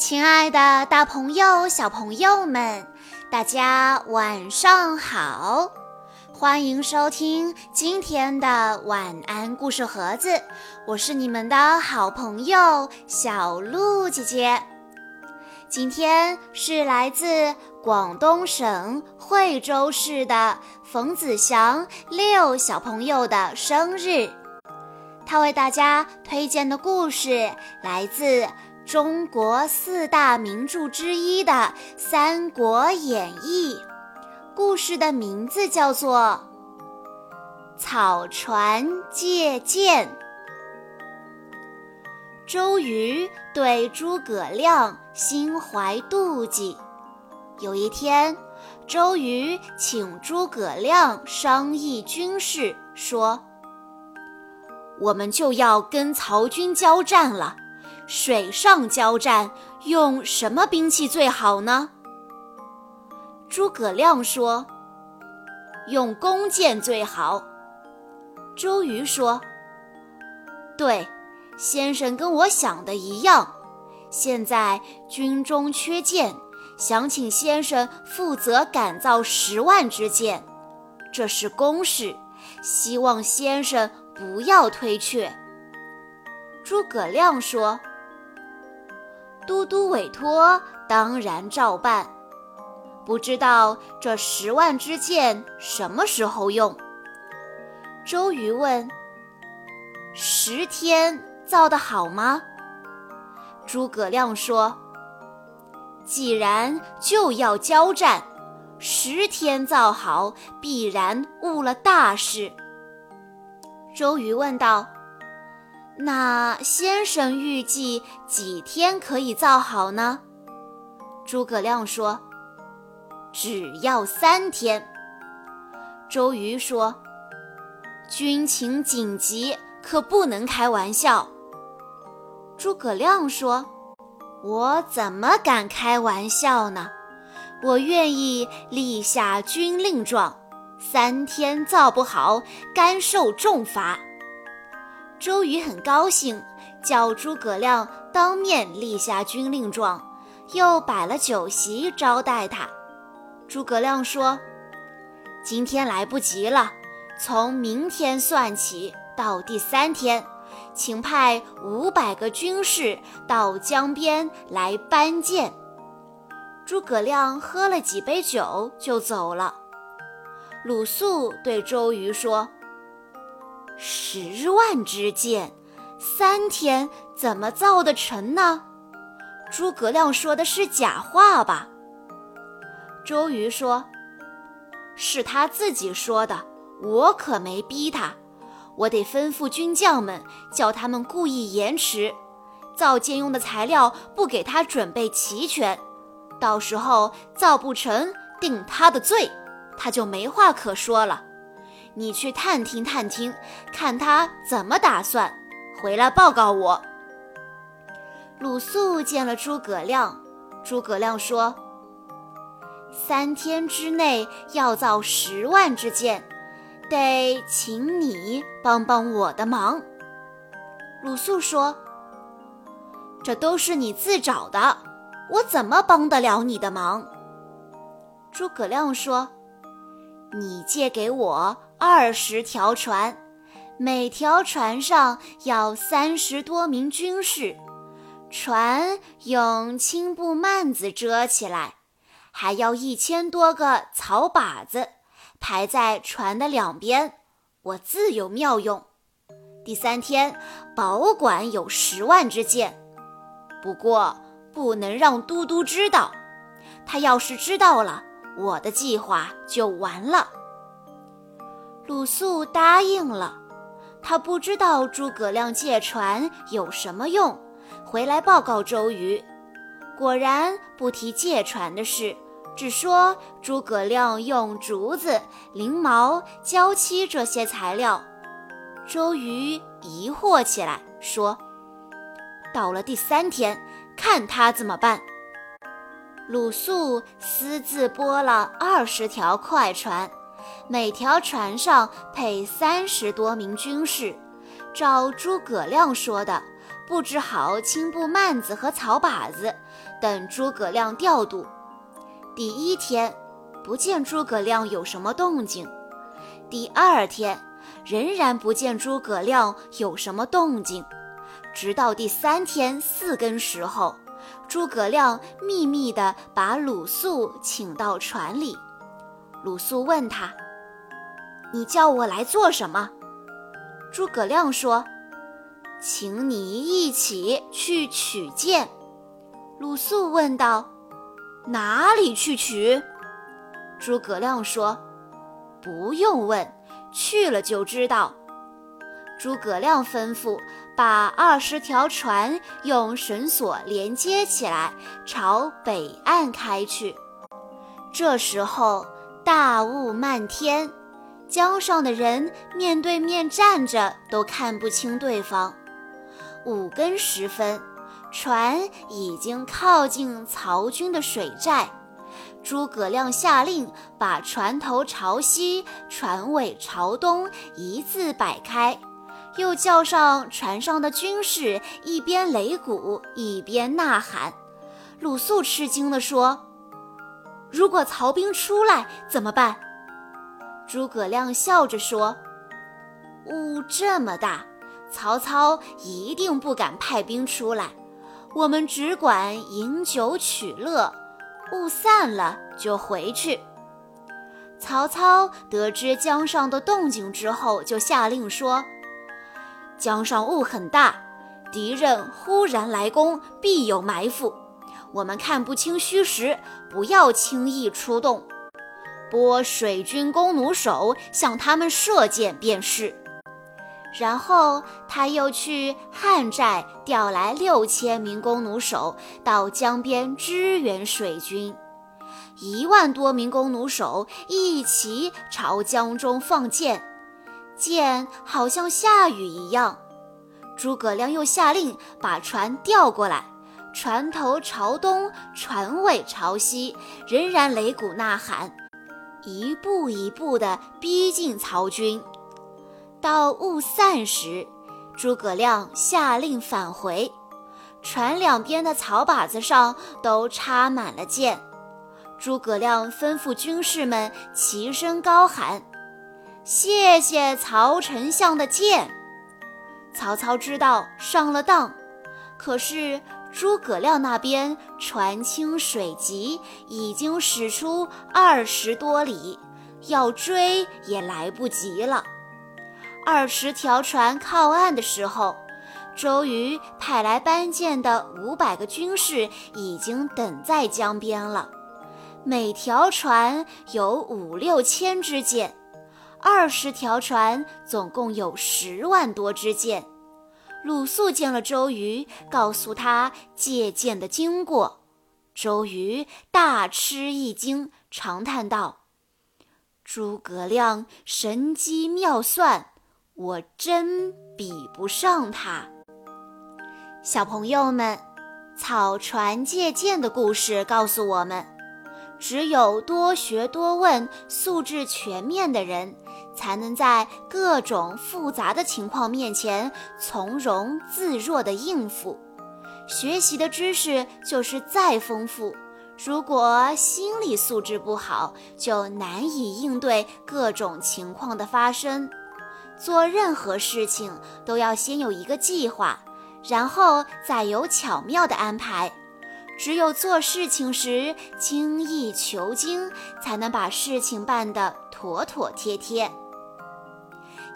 亲爱的，大朋友、小朋友们，大家晚上好！欢迎收听今天的晚安故事盒子，我是你们的好朋友小鹿姐姐。今天是来自广东省惠州市的冯子祥六小朋友的生日，他为大家推荐的故事来自。中国四大名著之一的《三国演义》，故事的名字叫做《草船借箭》。周瑜对诸葛亮心怀妒忌。有一天，周瑜请诸葛亮商议军事，说：“我们就要跟曹军交战了。”水上交战用什么兵器最好呢？诸葛亮说：“用弓箭最好。”周瑜说：“对，先生跟我想的一样。现在军中缺箭，想请先生负责赶造十万支箭，这是公事，希望先生不要推却。”诸葛亮说。都督委托，当然照办。不知道这十万支箭什么时候用？周瑜问。十天造得好吗？诸葛亮说。既然就要交战，十天造好，必然误了大事。周瑜问道。那先生预计几天可以造好呢？诸葛亮说：“只要三天。”周瑜说：“军情紧急，可不能开玩笑。”诸葛亮说：“我怎么敢开玩笑呢？我愿意立下军令状，三天造不好，甘受重罚。”周瑜很高兴，叫诸葛亮当面立下军令状，又摆了酒席招待他。诸葛亮说：“今天来不及了，从明天算起到第三天，请派五百个军士到江边来搬箭。”诸葛亮喝了几杯酒就走了。鲁肃对周瑜说。十万支箭，三天怎么造得成呢？诸葛亮说的是假话吧？周瑜说：“是他自己说的，我可没逼他。我得吩咐军将们，叫他们故意延迟，造箭用的材料不给他准备齐全，到时候造不成，定他的罪，他就没话可说了。”你去探听探听，看他怎么打算，回来报告我。鲁肃见了诸葛亮，诸葛亮说：“三天之内要造十万支箭，得请你帮帮我的忙。”鲁肃说：“这都是你自找的，我怎么帮得了你的忙？”诸葛亮说：“你借给我。”二十条船，每条船上要三十多名军士，船用青布幔子遮起来，还要一千多个草靶子排在船的两边，我自有妙用。第三天，保管有十万支箭，不过不能让都督知道，他要是知道了，我的计划就完了。鲁肃答应了，他不知道诸葛亮借船有什么用，回来报告周瑜。果然不提借船的事，只说诸葛亮用竹子、翎毛、胶漆这些材料。周瑜疑惑起来，说：“到了第三天，看他怎么办。”鲁肃私自拨了二十条快船。每条船上配三十多名军士，照诸葛亮说的布置好青布幔子和草靶子，等诸葛亮调度。第一天，不见诸葛亮有什么动静；第二天，仍然不见诸葛亮有什么动静。直到第三天四更时候，诸葛亮秘密地把鲁肃请到船里。鲁肃问他：“你叫我来做什么？”诸葛亮说：“请你一起去取剑。”鲁肃问道：“哪里去取？”诸葛亮说：“不用问，去了就知道。”诸葛亮吩咐把二十条船用绳索连接起来，朝北岸开去。这时候大雾漫天，江上的人面对面站着都看不清对方。五更时分，船已经靠近曹军的水寨。诸葛亮下令把船头朝西，船尾朝东，一字摆开。又叫上船上的军士，一边擂鼓一边呐喊。鲁肃吃惊地说：“如果曹兵出来怎么办？”诸葛亮笑着说：“雾这么大，曹操一定不敢派兵出来。我们只管饮酒取乐，雾散了就回去。”曹操得知江上的动静之后，就下令说。江上雾很大，敌人忽然来攻，必有埋伏。我们看不清虚实，不要轻易出动。拨水军弓弩手向他们射箭便是。然后他又去汉寨调来六千名弓弩手到江边支援水军，一万多名弓弩手一齐朝江中放箭。箭好像下雨一样，诸葛亮又下令把船调过来，船头朝东，船尾朝西，仍然擂鼓呐喊，一步一步地逼近曹军。到雾散时，诸葛亮下令返回，船两边的草靶子上都插满了箭。诸葛亮吩咐军士们齐声高喊。谢谢曹丞相的剑。曹操知道上了当，可是诸葛亮那边船轻水急，已经驶出二十多里，要追也来不及了。二十条船靠岸的时候，周瑜派来搬箭的五百个军士已经等在江边了，每条船有五六千支箭。二十条船，总共有十万多支箭。鲁肃见了周瑜，告诉他借箭的经过。周瑜大吃一惊，长叹道：“诸葛亮神机妙算，我真比不上他。”小朋友们，草船借箭的故事告诉我们，只有多学多问、素质全面的人。才能在各种复杂的情况面前从容自若地应付。学习的知识就是再丰富，如果心理素质不好，就难以应对各种情况的发生。做任何事情都要先有一个计划，然后再有巧妙的安排。只有做事情时精益求精，才能把事情办得妥妥帖帖。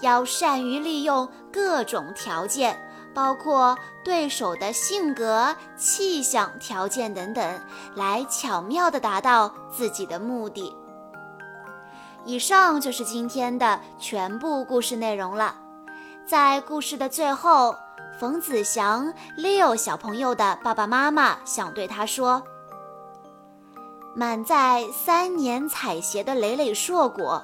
要善于利用各种条件，包括对手的性格、气象条件等等，来巧妙地达到自己的目的。以上就是今天的全部故事内容了。在故事的最后，冯子祥 Leo 小朋友的爸爸妈妈想对他说：“满载三年采撷的累累硕果。”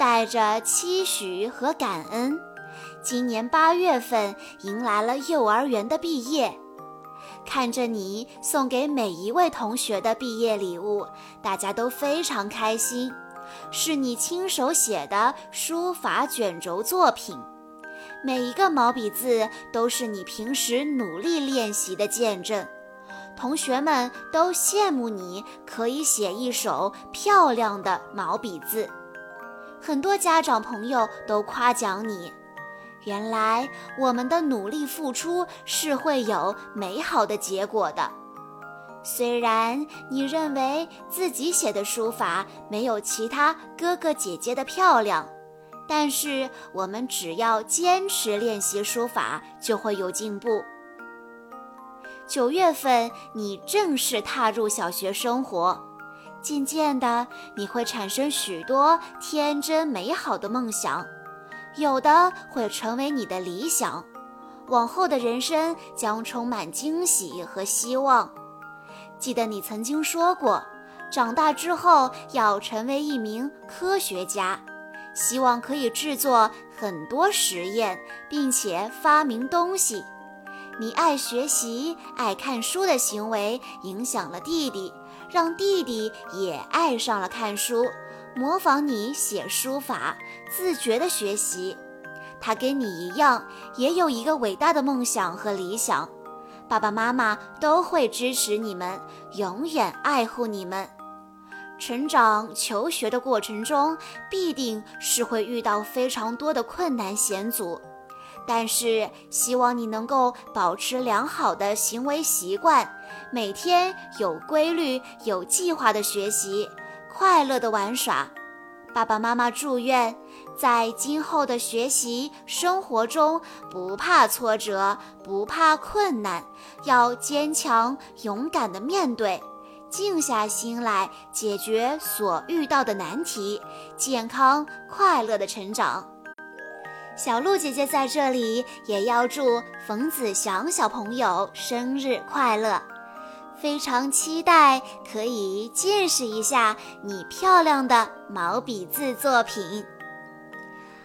带着期许和感恩，今年八月份迎来了幼儿园的毕业。看着你送给每一位同学的毕业礼物，大家都非常开心。是你亲手写的书法卷轴作品，每一个毛笔字都是你平时努力练习的见证。同学们都羡慕你可以写一手漂亮的毛笔字。很多家长朋友都夸奖你。原来我们的努力付出是会有美好的结果的。虽然你认为自己写的书法没有其他哥哥姐姐的漂亮，但是我们只要坚持练习书法，就会有进步。九月份，你正式踏入小学生活，渐渐的，你会产生许多天真美好的梦想。有的会成为你的理想，往后的人生将充满惊喜和希望。记得你曾经说过，长大之后要成为一名科学家，希望可以制作很多实验，并且发明东西。你爱学习、爱看书的行为影响了弟弟，让弟弟也爱上了看书。模仿你写书法，自觉的学习。他跟你一样，也有一个伟大的梦想和理想。爸爸妈妈都会支持你们，永远爱护你们。成长求学的过程中，必定是会遇到非常多的困难险阻，但是希望你能够保持良好的行为习惯，每天有规律、有计划的学习。快乐的玩耍，爸爸妈妈祝愿，在今后的学习生活中不怕挫折，不怕困难，要坚强勇敢的面对，静下心来解决所遇到的难题，健康快乐的成长。小鹿姐姐在这里也要祝冯子祥小朋友生日快乐。非常期待可以见识一下你漂亮的毛笔字作品。